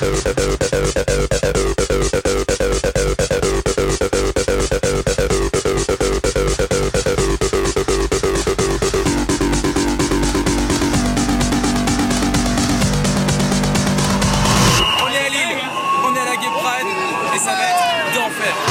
On est à on est à la et ça va être d'enfer.